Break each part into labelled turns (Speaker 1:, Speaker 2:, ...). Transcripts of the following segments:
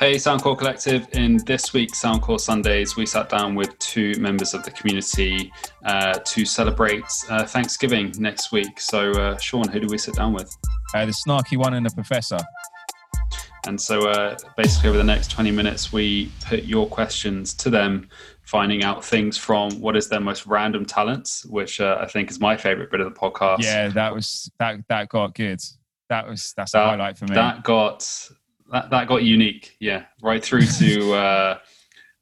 Speaker 1: Hey, Soundcore Collective. In this week's Soundcore Sundays, we sat down with two members of the community uh, to celebrate uh, Thanksgiving next week. So, uh, Sean, who do we sit down with?
Speaker 2: Uh, the snarky one and the professor.
Speaker 1: And so, uh, basically, over the next 20 minutes, we put your questions to them, finding out things from what is their most random talents, which uh, I think is my favorite bit of the podcast.
Speaker 2: Yeah, that was that that got good. That was that's that, a highlight for me.
Speaker 1: That got that, that got unique. Yeah, right through to uh,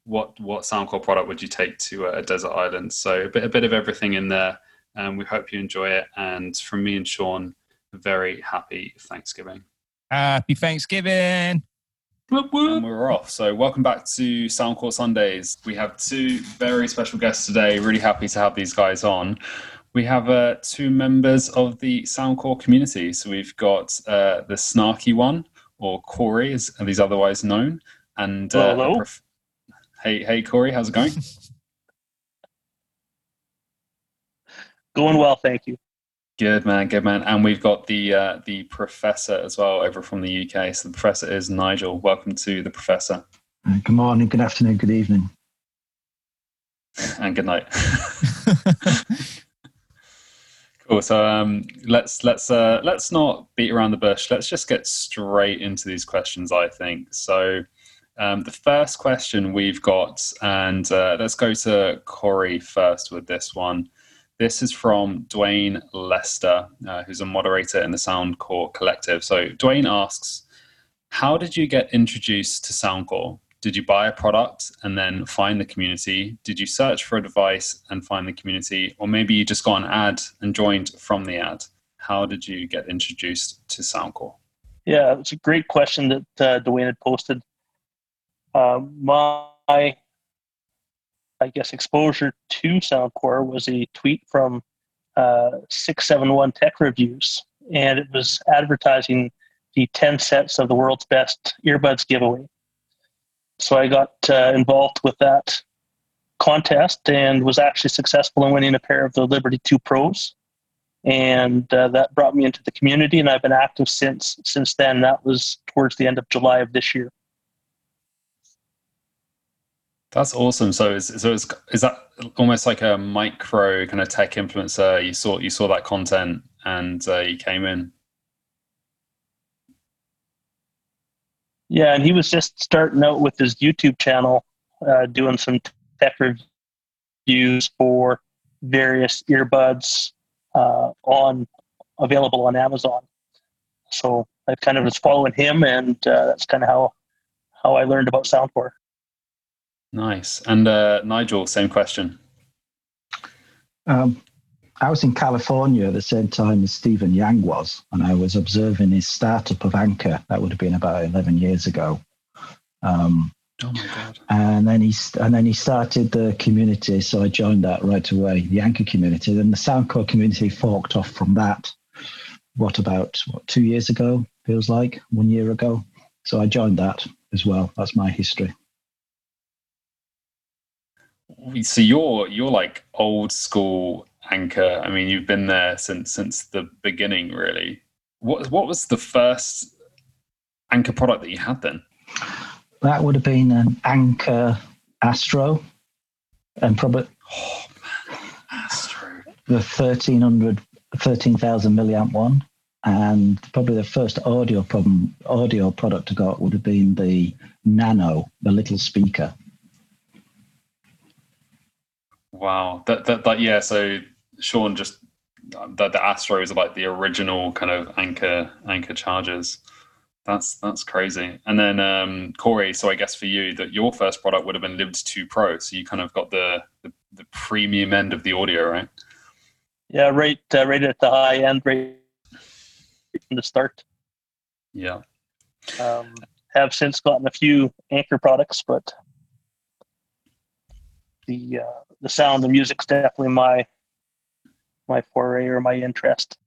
Speaker 1: what what Soundcore product would you take to a desert island? So a bit a bit of everything in there. And we hope you enjoy it. And from me and Sean, very happy Thanksgiving.
Speaker 2: Happy Thanksgiving.
Speaker 1: And we're off. So, welcome back to Soundcore Sundays. We have two very special guests today. Really happy to have these guys on. We have uh, two members of the Soundcore community. So, we've got uh, the snarky one, or Corey, as he's otherwise known. And
Speaker 3: uh, hello. Prof-
Speaker 1: hey, hey, Corey, how's it going?
Speaker 3: going well, thank you.
Speaker 1: Good man, good man. And we've got the uh, the professor as well over from the UK. So the professor is Nigel. Welcome to the professor.
Speaker 4: Good morning, good afternoon, good evening,
Speaker 1: and good night. Cool. So um, let's let's uh, let's not beat around the bush. Let's just get straight into these questions. I think so. Um, the first question we've got, and uh, let's go to Corey first with this one. This is from Dwayne Lester, uh, who's a moderator in the Soundcore Collective. So Dwayne asks, "How did you get introduced to Soundcore? Did you buy a product and then find the community? Did you search for a device and find the community? Or maybe you just got an ad and joined from the ad? How did you get introduced to Soundcore?
Speaker 3: Yeah, it's a great question that uh, Dwayne had posted. Uh, my, I guess, exposure to Soundcore was a tweet from uh, 671 Tech Reviews, and it was advertising the 10 sets of the world's best earbuds giveaway. So I got uh, involved with that contest and was actually successful in winning a pair of the Liberty 2 Pros. And uh, that brought me into the community, and I've been active since since then. That was towards the end of July of this year.
Speaker 1: That's awesome. So is so is, is that almost like a micro kind of tech influencer? You saw you saw that content and uh, you came in.
Speaker 3: Yeah, and he was just starting out with his YouTube channel, uh, doing some tech reviews for various earbuds uh, on available on Amazon. So I kind of was following him, and uh, that's kind of how how I learned about Soundcore.
Speaker 1: Nice. And uh, Nigel, same question.
Speaker 4: Um, I was in California at the same time as Steven Yang was, and I was observing his startup of Anker. That would have been about 11 years ago. Um,
Speaker 1: oh my God.
Speaker 4: And then he and then he started the community, so I joined that right away, the Anker community. Then the Soundcore community forked off from that. What about what two years ago? Feels like one year ago. So I joined that as well. That's my history.
Speaker 1: So you're you're like old school Anker. I mean, you've been there since since the beginning, really. What what was the first Anker product that you had then?
Speaker 4: That would have been an Anker Astro, and probably
Speaker 1: oh, man. Astro,
Speaker 4: the 1300, 13,000 milliamp one, and probably the first audio problem audio product I got would have been the Nano, the little speaker.
Speaker 1: Wow, that that, that yeah. So Sean just the, the Astros are like the original kind of anker anker chargers. That's that's crazy. And then um, Corey, so I guess for you that your first product would have been Liberty 2 Pro, so you kind of got the the, the premium end of the audio, right?
Speaker 3: Yeah, right, uh, right at the high end, right from the start.
Speaker 1: Yeah.
Speaker 3: Um, have since gotten a few anker products, but the uh, the sound, the music's definitely my my foray or my interest.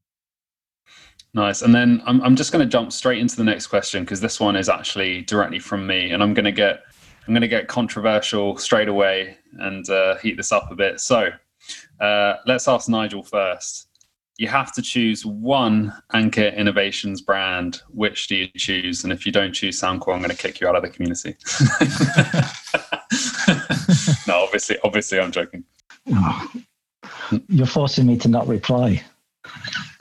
Speaker 1: Nice. And then I'm, I'm just going to jump straight into the next question because this one is actually directly from me, and I'm going to get I'm going to get controversial straight away and uh, heat this up a bit. So uh, let's ask Nigel first. you have to choose one Anker Innovations brand. Which do you choose? And if you don't choose Soundcore, I'm going to kick you out of the community. no, obviously, obviously, I'm joking.
Speaker 4: Oh, you're forcing me to not reply.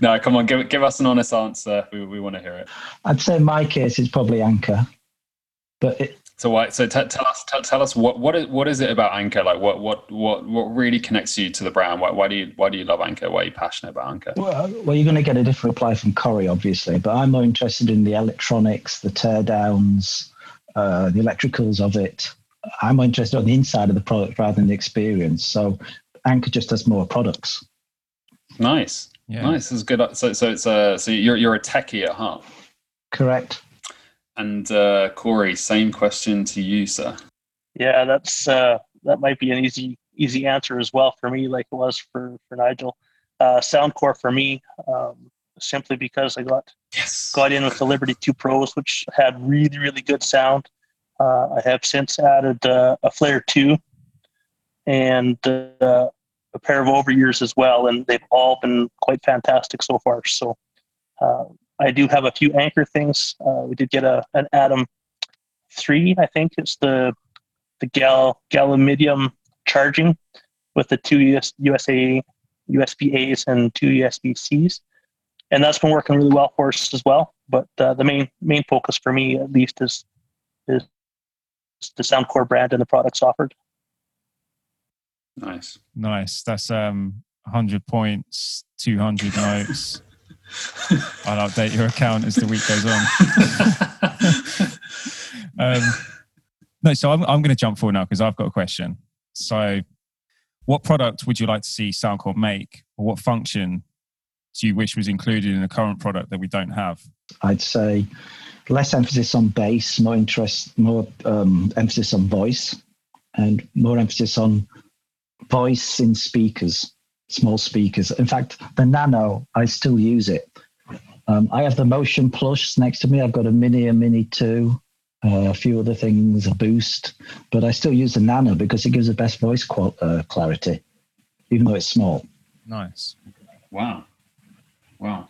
Speaker 1: no, come on, give give us an honest answer. We, we want to hear it.
Speaker 4: I'd say my case is probably Anker, but it,
Speaker 1: so why? So t- tell us, t- tell us what what is what is it about Anker? Like what what what what really connects you to the brand? Why, why do you why do you love Anker? Why are you passionate about Anker?
Speaker 4: Well, well, you're going to get a different reply from Corey, obviously, but I'm more interested in the electronics, the teardowns, uh, the electricals of it. I'm interested on the inside of the product rather than the experience. So Anker just has more products.
Speaker 1: Nice, yeah. nice. This is good. So so it's a so you're you're a techie at heart.
Speaker 4: Correct.
Speaker 1: And uh, Corey, same question to you, sir.
Speaker 3: Yeah, that's uh, that might be an easy easy answer as well for me, like it was for for Nigel. Uh, Soundcore for me, um, simply because I got
Speaker 1: yes.
Speaker 3: got in with the Liberty Two Pros, which had really really good sound. Uh, I have since added uh, a Flare Two and uh, a pair of overears as well, and they've all been quite fantastic so far. So uh, I do have a few anker things. Uh, we did get a an Atom three, I think it's the the gal gallium charging with the two US, USA USB A's and two USB C's, and that's been working really well for us as well. But uh, the main main focus for me, at least, is is the Soundcore brand and the products offered.
Speaker 1: Nice,
Speaker 2: nice. That's um, 100 points, 200 notes. I'll update your account as the week goes on. um, no, so I'm, I'm going to jump forward now because I've got a question. So, what product would you like to see Soundcore make, or what function do you wish was included in the current product that we don't have?
Speaker 4: I'd say less emphasis on bass, more interest, more um, emphasis on voice, and more emphasis on voice in speakers small speakers. In fact, the Nano, I still use it. Um, I have the Motion Plus next to me. I've got a Mini, a Mini 2, uh, a few other things, a Boost, but I still use the Nano because it gives the best voice qual- uh, clarity, even though it's small.
Speaker 2: Nice.
Speaker 1: Wow. Wow.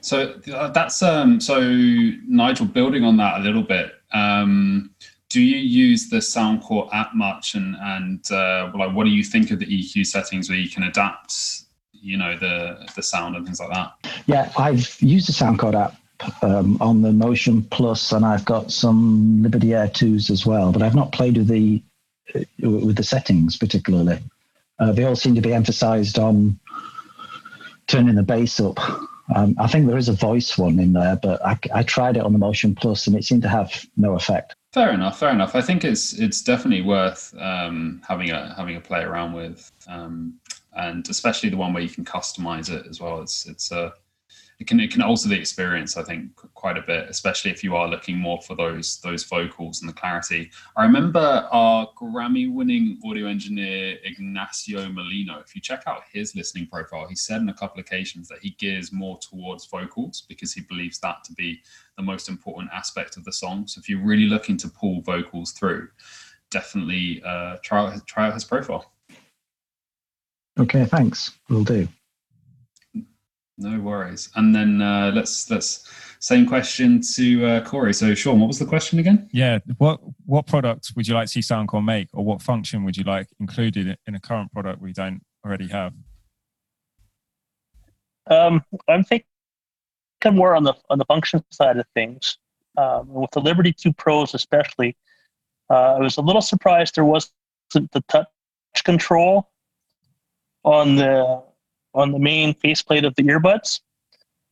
Speaker 1: So uh, that's um, so Nigel. Building on that a little bit, um, do you use the Soundcore app much, and and uh, like what do you think of the EQ settings where you can adapt, you know, the the sound and things like that?
Speaker 4: Yeah, I've used the Soundcore app um, on the Motion Plus, and I've got some Liberty Air twos as well, but I've not played with the uh, with the settings particularly. Uh, they all seem to be emphasised on turning the bass up. Um, I think there is a voice one in there, but I, I tried it on the Motion Plus, and it seemed to have no effect.
Speaker 1: Fair enough. Fair enough. I think it's it's definitely worth um, having a having a play around with, um, and especially the one where you can customize it as well. It's it's a it can it can alter the experience i think quite a bit especially if you are looking more for those those vocals and the clarity. I remember our grammy winning audio engineer ignacio molino. If you check out his listening profile he said on a couple of occasions that he gears more towards vocals because he believes that to be the most important aspect of the song. So if you're really looking to pull vocals through definitely uh, try try out his profile.
Speaker 4: Okay thanks. We'll do
Speaker 1: no worries. And then uh, let's let's same question to uh, Corey. So Sean, what was the question again?
Speaker 2: Yeah, what what product would you like to see Soundcore make, or what function would you like included in a current product we don't already have?
Speaker 3: Um, I'm thinking more on the on the function side of things. Um, with the Liberty Two Pros, especially, uh, I was a little surprised there wasn't the touch control on the on the main faceplate of the earbuds.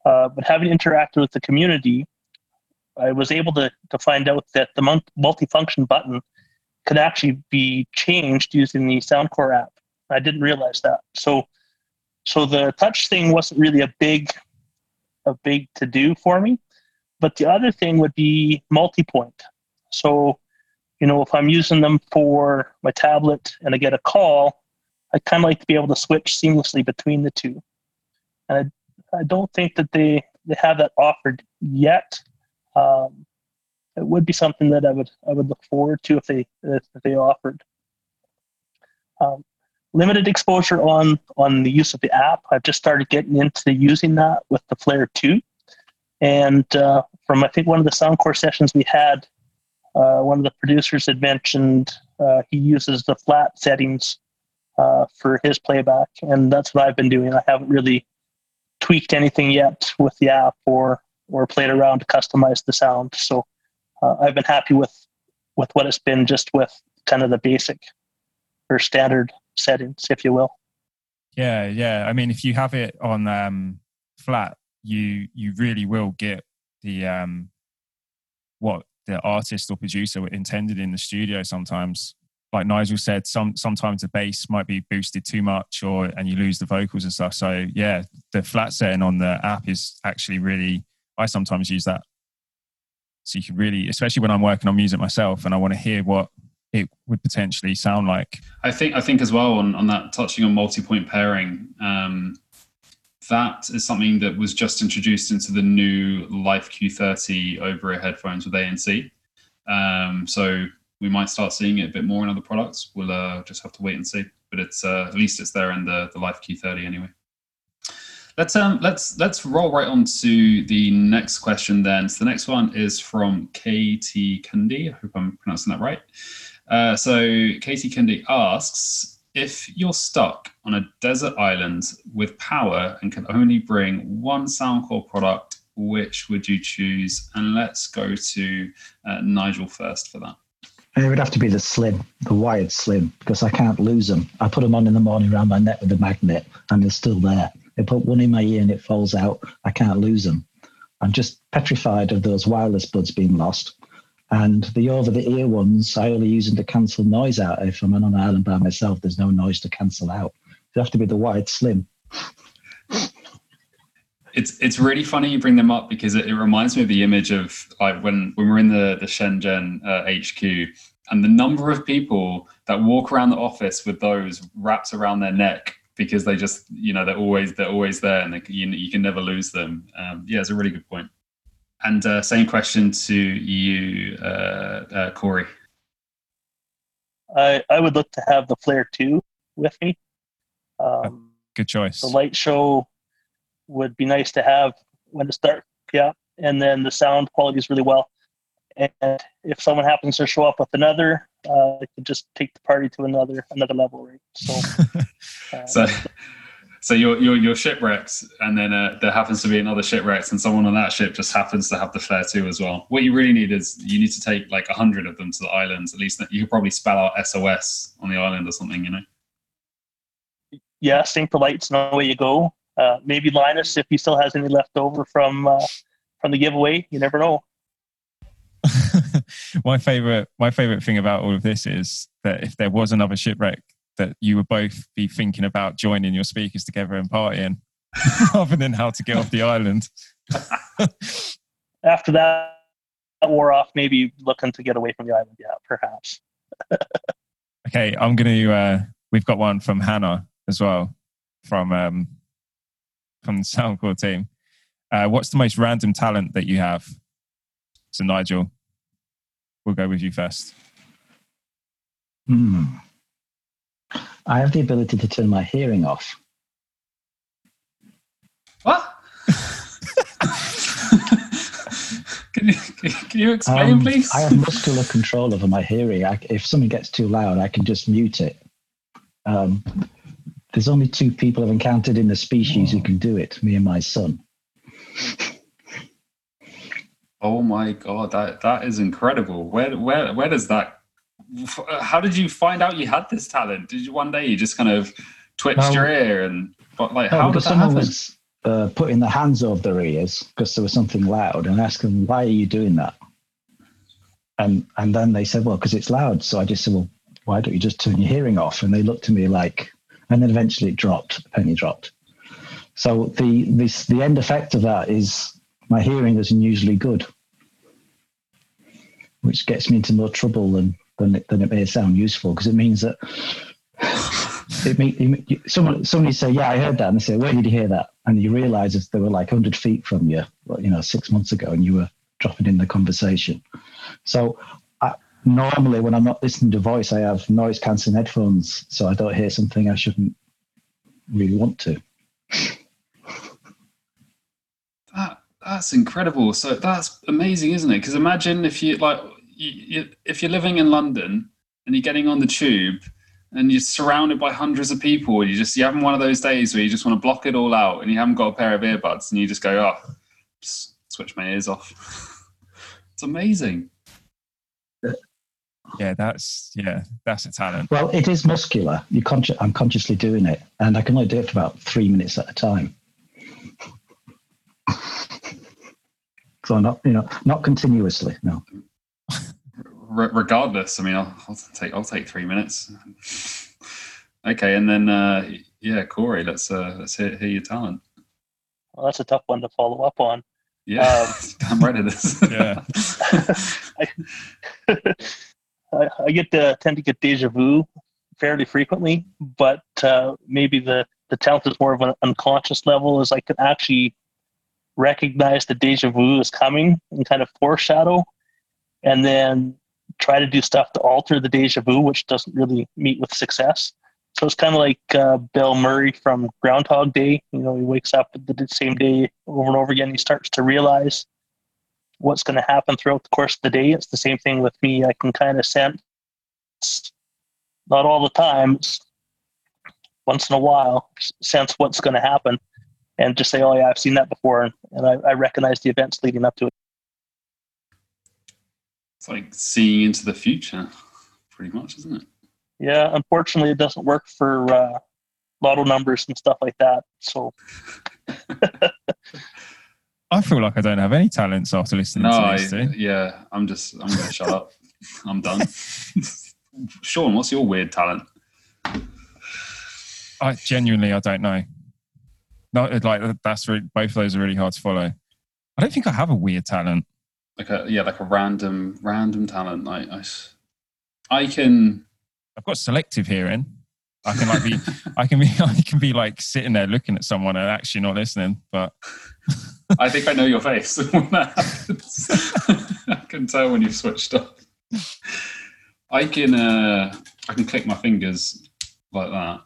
Speaker 3: Uh, but having interacted with the community, I was able to, to find out that the multifunction button could actually be changed using the Soundcore app. I didn't realize that. So, so the touch thing wasn't really a big, a big to do for me. But the other thing would be multi-point. So, you know, if I'm using them for my tablet and I get a call, I kind of like to be able to switch seamlessly between the two. And I, I don't think that they, they have that offered yet. Um, it would be something that I would I would look forward to if they if they offered. Um, limited exposure on on the use of the app. I've just started getting into using that with the Flare 2. And uh, from I think one of the Soundcore sessions we had, uh, one of the producers had mentioned uh, he uses the flat settings uh, for his playback, and that's what I've been doing. I haven't really tweaked anything yet with the app or or played around to customize the sound. So uh, I've been happy with with what it's been just with kind of the basic or standard settings, if you will.
Speaker 2: Yeah, yeah. I mean, if you have it on um, flat, you you really will get the um, what the artist or producer intended in the studio. Sometimes, like Nigel said, some sometimes the bass might be boosted too much, or and you lose the vocals and stuff. So yeah, the flat setting on the app is actually really. I sometimes use that so you can really, especially when I'm working on music myself and I want to hear what it would potentially sound like.
Speaker 1: I think I think as well on, on that touching on multi-point pairing, um, that is something that was just introduced into the new Life Q30 over-ear headphones with ANC. Um, so we might start seeing it a bit more in other products. We'll uh, just have to wait and see. But it's uh, at least it's there in the the Life Q30 anyway. Let's um let's let's roll right on to the next question then. So the next one is from Katie Kundi. I hope I'm pronouncing that right. Uh, so Katie Kundi asks if you're stuck on a desert island with power and can only bring one Soundcore product, which would you choose? And let's go to uh, Nigel first for that.
Speaker 4: It would have to be the slim, the wired slim, because I can't lose them. I put them on in the morning around my neck with a magnet, and they're still there. I put one in my ear and it falls out. I can't lose them. I'm just petrified of those wireless buds being lost. And the over the ear ones, I only use them to cancel noise out. If I'm on an island by myself, there's no noise to cancel out. They have to be the wired slim.
Speaker 1: It's it's really funny you bring them up because it, it reminds me of the image of like when when we're in the the Shenzhen uh, HQ and the number of people that walk around the office with those wrapped around their neck because they just you know they're always they're always there and they, you, you can never lose them. Um, yeah, it's a really good point. And uh, same question to you, uh, uh, Corey.
Speaker 3: I I would look to have the Flare two with me. Um,
Speaker 2: good choice.
Speaker 3: The light show would be nice to have when to start. Yeah, and then the sound quality is really well. And if someone happens to show up with another, uh, it could just take the party to another another level, right? So,
Speaker 1: uh, so, so you're, you're you're shipwrecked, and then uh, there happens to be another shipwrecked, and someone on that ship just happens to have the flare two as well. What you really need is you need to take like a hundred of them to the islands. At least you could probably spell out SOS on the island or something, you know.
Speaker 3: Yeah, sync the lights, and away you go. Uh, maybe Linus, if he still has any left over from uh, from the giveaway, you never know.
Speaker 2: my favorite my favorite thing about all of this is that if there was another shipwreck that you would both be thinking about joining your speakers together and partying rather than how to get off the island.
Speaker 3: After that wore off maybe looking to get away from the island. Yeah perhaps.
Speaker 2: Okay i'm gonna uh, we've got one from hannah as well from um from the soundcore team uh, what's the most random talent that you have so nigel we'll go with you first.
Speaker 4: Hmm. I have the ability to turn my hearing off.
Speaker 1: What? can, you, can you explain, um, please?
Speaker 4: I have muscular control over my hearing. I, if something gets too loud, I can just mute it. Um, there's only two people I've encountered in the species who can do it me and my son.
Speaker 1: Oh my god, that that is incredible. Where where where does that? How did you find out you had this talent? Did you one day you just kind of twitched well, your ear and but like how did that happen? Was,
Speaker 4: uh, putting their hands over their ears because there was something loud and asking why are you doing that? And and then they said, well, because it's loud. So I just said, well, why don't you just turn your hearing off? And they looked at me like, and then eventually it dropped. The penny dropped. So the this the end effect of that is my hearing is unusually good, which gets me into more trouble than than it, than it may sound useful because it means that it, may, someone somebody say, "Yeah, I heard that," and they say, "Where did you hear that?" And you realise if they were like hundred feet from you, you know, six months ago, and you were dropping in the conversation. So, normally when I'm not listening to voice, I have noise cancelling headphones, so I don't hear something I shouldn't really want to.
Speaker 1: That that's incredible. So that's amazing, isn't it? Because imagine if you like, you, you, if you're living in London and you're getting on the tube and you're surrounded by hundreds of people, and you just you're having one of those days where you just want to block it all out, and you haven't got a pair of earbuds, and you just go, oh, switch my ears off. it's amazing.
Speaker 2: Yeah, that's yeah, that's a talent.
Speaker 4: Well, it is muscular. You consci- I'm consciously doing it, and I can only do it for about three minutes at a time. so not you know not continuously. No.
Speaker 1: R- regardless, I mean, I'll, I'll, take I'll take three minutes. okay, and then uh, yeah, Corey, let's uh, let's hear, hear your talent.
Speaker 3: Well, that's a tough one to follow up on.
Speaker 1: Yeah, um, I'm ready. This.
Speaker 2: yeah.
Speaker 3: I, I, get to tend to get deja vu fairly frequently, but uh, maybe the the talent is more of an unconscious level, as I can actually recognize the deja vu is coming and kind of foreshadow, and then try to do stuff to alter the deja vu, which doesn't really meet with success. So it's kind of like uh, Bill Murray from Groundhog Day. You know, he wakes up the same day over and over again. He starts to realize what's going to happen throughout the course of the day. It's the same thing with me. I can kind of sense, not all the time, once in a while, sense what's going to happen and just say, oh, yeah, I've seen that before. And, and I, I recognize the events leading up to it.
Speaker 1: It's like seeing into the future, pretty much, isn't it?
Speaker 3: Yeah, unfortunately, it doesn't work for uh, lotto numbers and stuff like that. So.
Speaker 2: I feel like I don't have any talents after listening no, to this. I,
Speaker 1: yeah, I'm just, I'm going to shut up. I'm done. Sean, what's your weird talent?
Speaker 2: I genuinely, I don't know. Not like that's really, both of those are really hard to follow. I don't think I have a weird talent.
Speaker 1: Like a yeah, like a random random talent. Like I, I can.
Speaker 2: I've got selective hearing. I can like be, I can be, I can be like sitting there looking at someone and actually not listening. But
Speaker 1: I think I know your face when that happens. I can tell when you've switched off. I can, uh, I can click my fingers like that.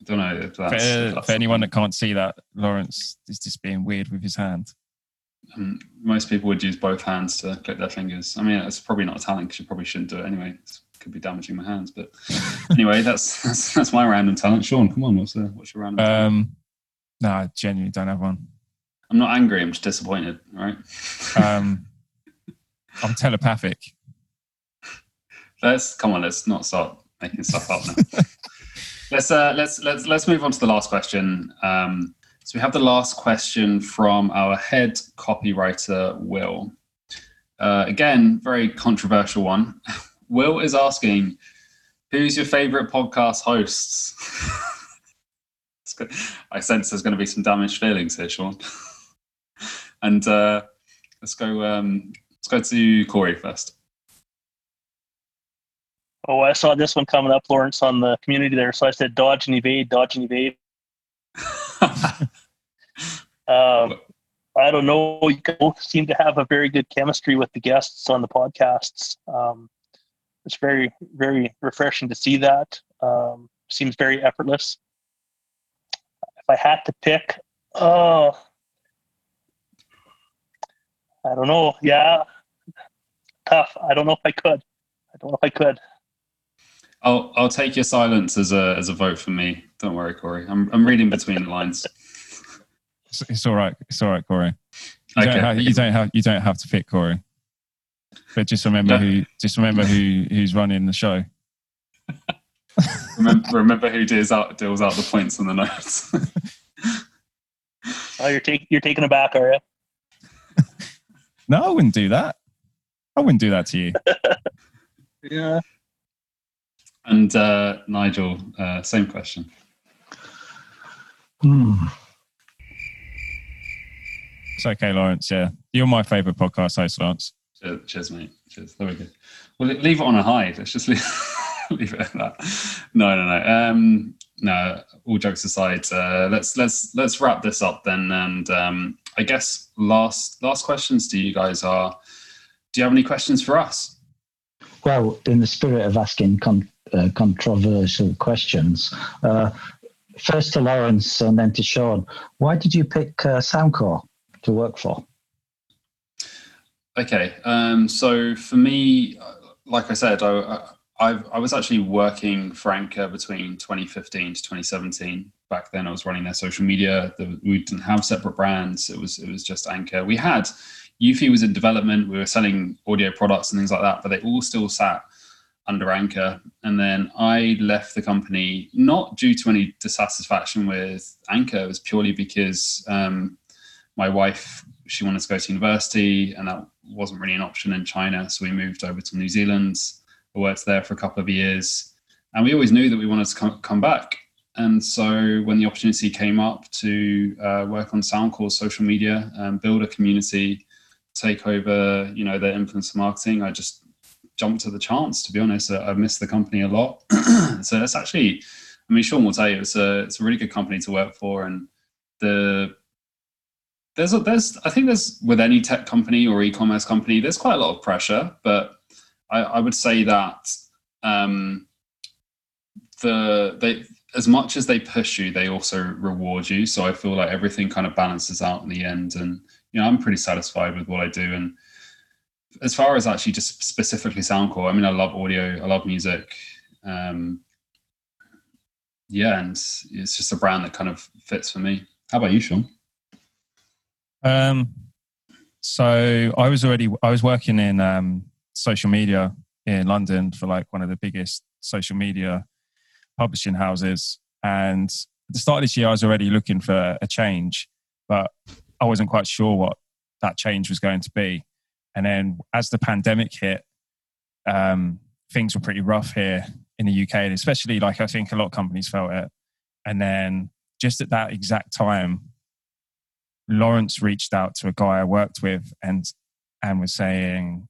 Speaker 1: I don't know if that's,
Speaker 2: for,
Speaker 1: that's
Speaker 2: for anyone that can't see that, Lawrence is just being weird with his hand.
Speaker 1: Um, most people would use both hands to click their fingers. I mean, it's probably not a talent because you probably shouldn't do it anyway. It's could be damaging my hands. But anyway, that's, that's that's my random talent. Sean, come on, what's the what's your random? Um,
Speaker 2: no, I genuinely don't have one.
Speaker 1: I'm not angry. I'm just disappointed. Right. Um,
Speaker 2: I'm telepathic.
Speaker 1: Let's come on. Let's not start making stuff up now. let's uh, let's let's let's move on to the last question. Um, so we have the last question from our head copywriter, Will. Uh, again, very controversial one. Will is asking, who's your favorite podcast hosts? I sense there's going to be some damaged feelings here, Sean. and uh, let's go. Um, let's go to Corey first.
Speaker 3: Oh, I saw this one coming up, Lawrence, on the community there. So I said dodge and evade, dodge and evade. um, I don't know. You both seem to have a very good chemistry with the guests on the podcasts. Um, it's very very refreshing to see that. Um, seems very effortless. If I had to pick, oh, I don't know. Yeah, tough. I don't know if I could. I don't know if I could.
Speaker 1: I'll I'll take your silence as a as a vote for me. Don't worry, Corey. I'm I'm reading between the lines.
Speaker 2: It's, it's all right. It's all right, Corey. You, okay. don't have, you don't have you don't have to pick Corey. But just remember who just remember who who's running the show.
Speaker 1: remember, remember who deals out deals out the points on the notes.
Speaker 3: oh, you're taking you're taking it back, are you?
Speaker 2: no, I wouldn't do that. I wouldn't do that to you.
Speaker 3: yeah.
Speaker 1: And uh, Nigel, uh, same question.
Speaker 4: Hmm.
Speaker 2: It's okay, Lawrence. Yeah, you're my favorite podcast host, Lawrence.
Speaker 1: Cheers, mate. Cheers. There we go. Well, leave it on a high. Let's just leave, leave it at that. No, no, no. Um, no. All jokes aside, uh, let's let's let's wrap this up then. And um, I guess last last questions to you guys are: do you have any questions for us?
Speaker 4: Well, in the spirit of asking con- uh, controversial questions, uh, first to Lawrence and then to Sean, why did you pick uh, Soundcore to work for?
Speaker 1: Okay, um, so for me, like I said, I, I, I was actually working for Anker between 2015 to 2017. Back then, I was running their social media. We didn't have separate brands. It was it was just Anker. We had Eufy was in development. We were selling audio products and things like that, but they all still sat under Anker. And then I left the company not due to any dissatisfaction with Anker. It was purely because um, my wife she wanted to go to university, and that wasn't really an option in China. So we moved over to New Zealand. I worked there for a couple of years, and we always knew that we wanted to come, come back. And so when the opportunity came up to uh, work on Soundcore's social media and build a community, take over, you know, their influencer marketing, I just jumped at the chance. To be honest, I've missed the company a lot. so it's actually, I mean, Sean will tell you, it's a it's a really good company to work for, and the there's a, there's I think there's with any tech company or e-commerce company, there's quite a lot of pressure, but I, I would say that um, the they as much as they push you, they also reward you. So I feel like everything kind of balances out in the end, and you know I'm pretty satisfied with what I do. And as far as actually just specifically Soundcore, I mean I love audio, I love music. Um, yeah, and it's just a brand that kind of fits for me. How about you, Sean?
Speaker 2: Um, so I was already I was working in um, social media in London for like one of the biggest social media publishing houses, and at the start of this year I was already looking for a change, but I wasn't quite sure what that change was going to be. And then as the pandemic hit, um, things were pretty rough here in the UK, and especially like I think a lot of companies felt it. And then just at that exact time, Lawrence reached out to a guy I worked with and and was saying,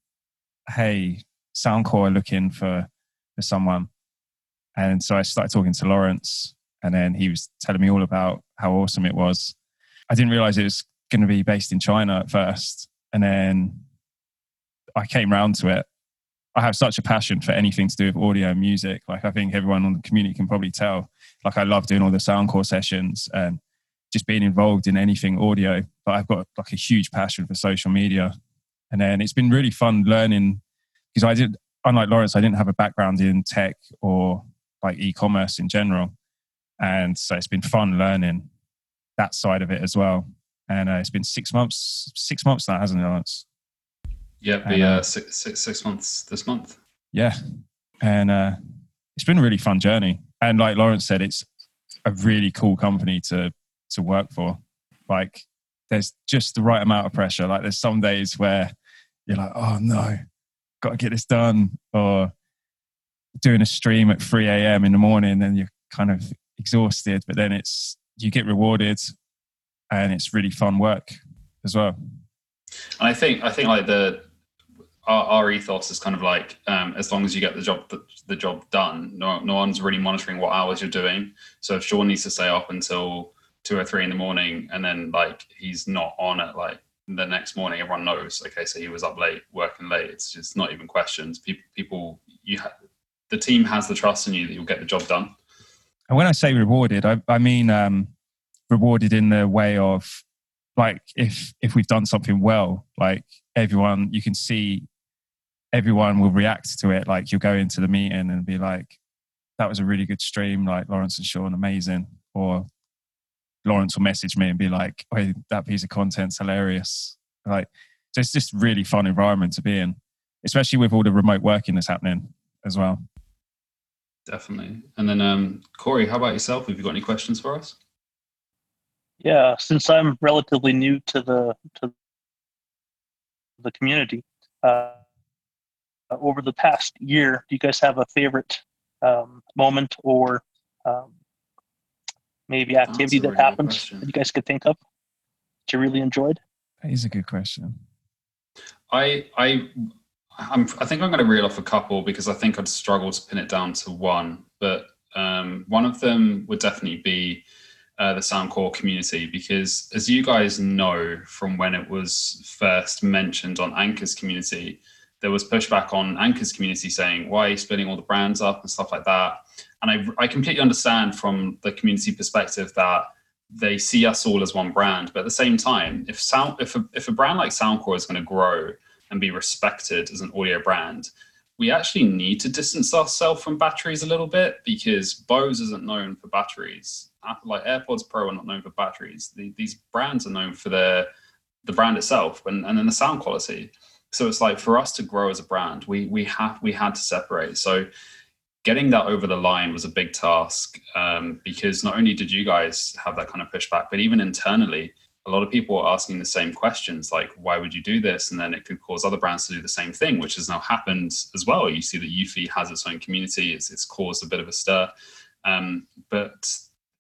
Speaker 2: "Hey, Soundcore looking for for someone." And so I started talking to Lawrence, and then he was telling me all about how awesome it was. I didn't realize it was going to be based in China at first, and then I came round to it. I have such a passion for anything to do with audio and music. Like I think everyone on the community can probably tell. Like I love doing all the Soundcore sessions and just being involved in anything audio. But I've got like a huge passion for social media. And then it's been really fun learning because I did, unlike Lawrence, I didn't have a background in tech or like e-commerce in general. And so it's been fun learning that side of it as well. And uh, it's been six months, six months now, hasn't it, Lawrence?
Speaker 1: Yeah, be uh, six, six, six months this month.
Speaker 2: Yeah. And uh, it's been a really fun journey. And like Lawrence said, it's a really cool company to to work for. Like there's just the right amount of pressure. Like there's some days where you're like, oh no, got to get this done, or doing a stream at 3 a.m. in the morning, and you're kind of exhausted, but then it's you get rewarded, and it's really fun work as well.
Speaker 1: And I think I think like the our, our ethos is kind of like um, as long as you get the job the, the job done, no, no one's really monitoring what hours you're doing. So if Sean needs to stay up until two or three in the morning and then like he's not on at like the next morning. Everyone knows okay so he was up late working late. It's just not even questions. People people you have the team has the trust in you that you'll get the job done.
Speaker 2: And when i say rewarded i, I mean um rewarded in the way of like if if we've done something well like everyone you can see everyone will react to it. Like you'll go into the meeting and be like that was a really good stream. Like lawrence and sean amazing. Or Lawrence will message me and be like, "Hey, that piece of content's hilarious." Like, so it's just really fun environment to be in, especially with all the remote working that's happening as well.
Speaker 1: Definitely. And then, um, Corey, how about yourself? Have you got any questions for us?
Speaker 3: Yeah, since I'm relatively new to the to the community, uh, over the past year, do you guys have a favorite um, moment or um, maybe activity that happened that you guys could think of that you really enjoyed?
Speaker 2: That is a good question.
Speaker 1: I I I'm, I think I'm going to reel off a couple because I think I'd struggle to pin it down to one. But um, one of them would definitely be uh, the Soundcore community because, as you guys know from when it was first mentioned on Anker's community, there was pushback on Anker's community saying, why are you splitting all the brands up and stuff like that? And I, I completely understand from the community perspective that they see us all as one brand. But at the same time, if sound if a, if a brand like Soundcore is going to grow and be respected as an audio brand, we actually need to distance ourselves from batteries a little bit because Bose isn't known for batteries. Like AirPods Pro are not known for batteries. The, these brands are known for their the brand itself and, and then the sound quality. So it's like for us to grow as a brand, we we have we had to separate. So getting that over the line was a big task um, because not only did you guys have that kind of pushback, but even internally, a lot of people were asking the same questions like, why would you do this? And then it could cause other brands to do the same thing, which has now happened as well. You see that Eufy has its own community, it's, it's caused a bit of a stir. Um, but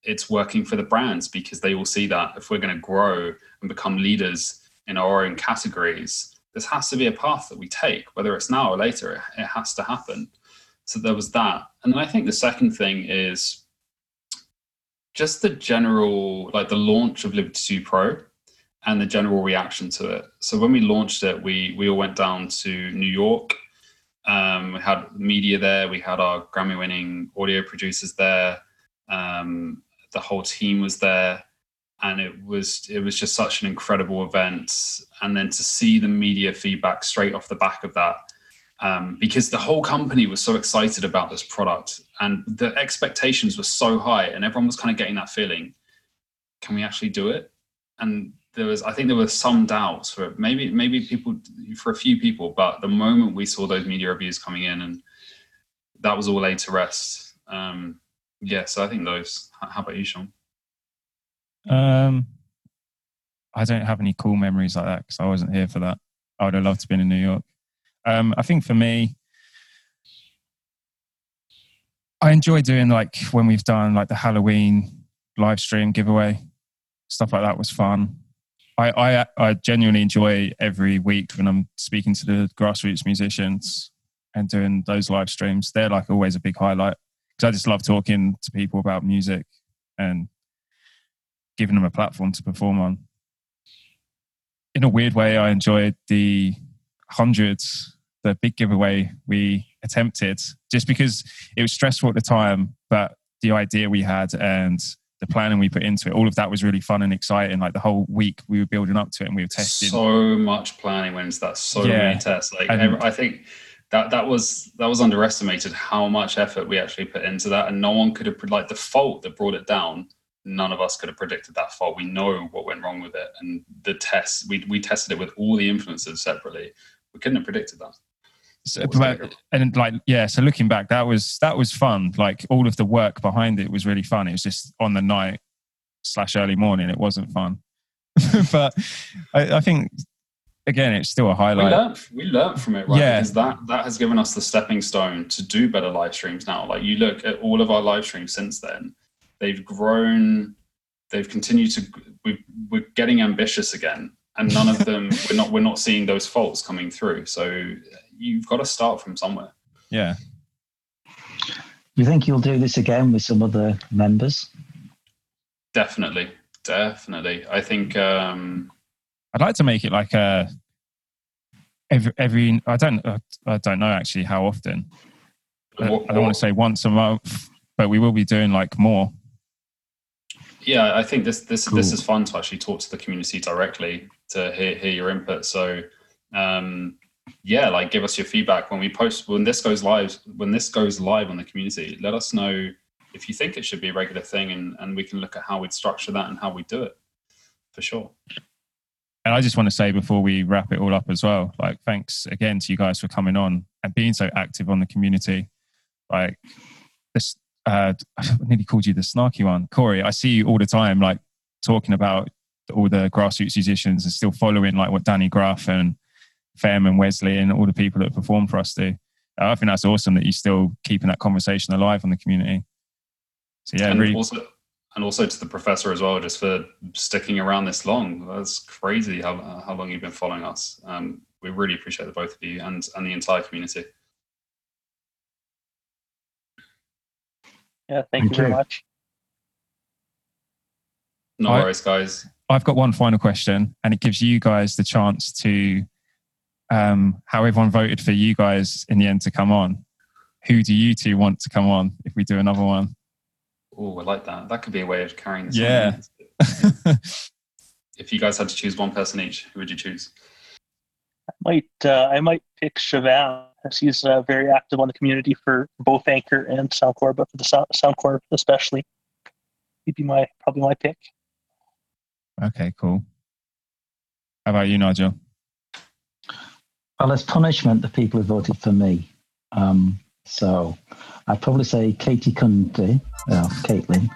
Speaker 1: it's working for the brands because they will see that if we're going to grow and become leaders in our own categories, this has to be a path that we take, whether it's now or later, it has to happen. So there was that. And then I think the second thing is just the general like the launch of Liberty 2 Pro and the general reaction to it. So when we launched it, we we all went down to New York. Um, we had media there. We had our Grammy-winning audio producers there. Um, the whole team was there, and it was it was just such an incredible event. And then to see the media feedback straight off the back of that um, because the whole company was so excited about this product and the expectations were so high and everyone was kind of getting that feeling can we actually do it? And there was i think there were some doubts for maybe maybe people for a few people but the moment we saw those media reviews coming in and that was all laid to rest. Um yeah so i think those how about you sean
Speaker 2: um i don't have any cool memories like that because i wasn't here for that i would have loved to be in new york um, I think for me, I enjoy doing like when we've done like the Halloween live stream giveaway, stuff like that was fun. I, I, I genuinely enjoy every week when I'm speaking to the grassroots musicians and doing those live streams. They're like always a big highlight because I just love talking to people about music and giving them a platform to perform on. In a weird way, I enjoyed the hundreds the big giveaway we attempted just because it was stressful at the time, but the idea we had and the planning we put into it, all of that was really fun and exciting. Like the whole week we were building up to it and we were testing.
Speaker 1: So much planning went into that. So yeah. many tests. Like and, I think that that was that was underestimated how much effort we actually put into that, and no one could have like the fault that brought it down. None of us could have predicted that far. We know what went wrong with it, and the tests we we tested it with all the influencers separately. We couldn't have predicted that.
Speaker 2: So, but, and like yeah so looking back that was that was fun like all of the work behind it was really fun it was just on the night slash early morning it wasn't fun but I, I, think again it's still a highlight
Speaker 1: we learned, we learned from it right yeah. because that that has given us the stepping stone to do better live streams now like you look at all of our live streams since then they've grown they've continued to we we're getting ambitious again and none of them we're not we're not seeing those faults coming through so you've got to start from somewhere.
Speaker 2: Yeah.
Speaker 4: You think you'll do this again with some other members?
Speaker 1: Definitely, definitely. I think um,
Speaker 2: I'd like to make it like a every every. I don't I don't know actually how often. What, I don't want to say once a month, but we will be doing like more.
Speaker 1: Yeah, I think this this cool. this is fun to actually talk to the community directly to hear hear your input. So um, yeah, like give us your feedback when we post when this goes live. When this goes live on the community, let us know if you think it should be a regular thing, and and we can look at how we'd structure that and how we do it for sure.
Speaker 2: And I just want to say before we wrap it all up as well, like thanks again to you guys for coming on and being so active on the community. Like this, uh, I nearly called you the snarky one, Corey. I see you all the time, like talking about all the grassroots musicians and still following like what Danny Gruff and Fem and Wesley and all the people that perform for us do. Uh, I think that's awesome that you're still keeping that conversation alive on the community. So yeah,
Speaker 1: and
Speaker 2: really.
Speaker 1: Also, and also to the professor as well, just for sticking around this long. That's crazy how how long you've been following us. Um, we really appreciate the both of you and and the entire community.
Speaker 3: Yeah, thank, thank you very much.
Speaker 1: No I, worries, guys.
Speaker 2: I've got one final question, and it gives you guys the chance to um, how everyone voted for you guys in the end to come on. Who do you two want to come on if we do another one?
Speaker 1: Oh, I like that. That could be a way of carrying this.
Speaker 2: Yeah.
Speaker 1: If you guys had to choose one person each, who would you choose?
Speaker 3: I might uh, I might pick Cheval as he's uh, very active on the community for both Anker and Soundcore, but for the Sound- Soundcore especially, he'd be my probably my pick.
Speaker 2: okay, cool. How about you, Nigel?
Speaker 4: Well, as punishment, the people who voted for me. Um, so I'd probably say Katie Cundy, uh, Caitlin,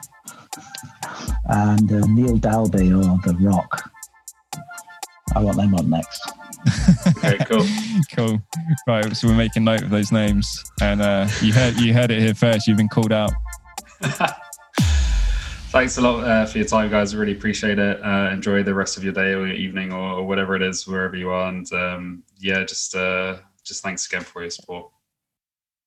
Speaker 4: and uh, Neil Dalby or The Rock. I want them on next.
Speaker 1: Okay, cool.
Speaker 2: cool. Right, so we're making note of those names, and uh, you heard you heard it here first. You've been called out.
Speaker 1: Thanks a lot uh, for your time, guys. Really appreciate it. Uh, enjoy the rest of your day or your evening or, or whatever it is, wherever you are. And um, yeah, just uh, just thanks again for your support.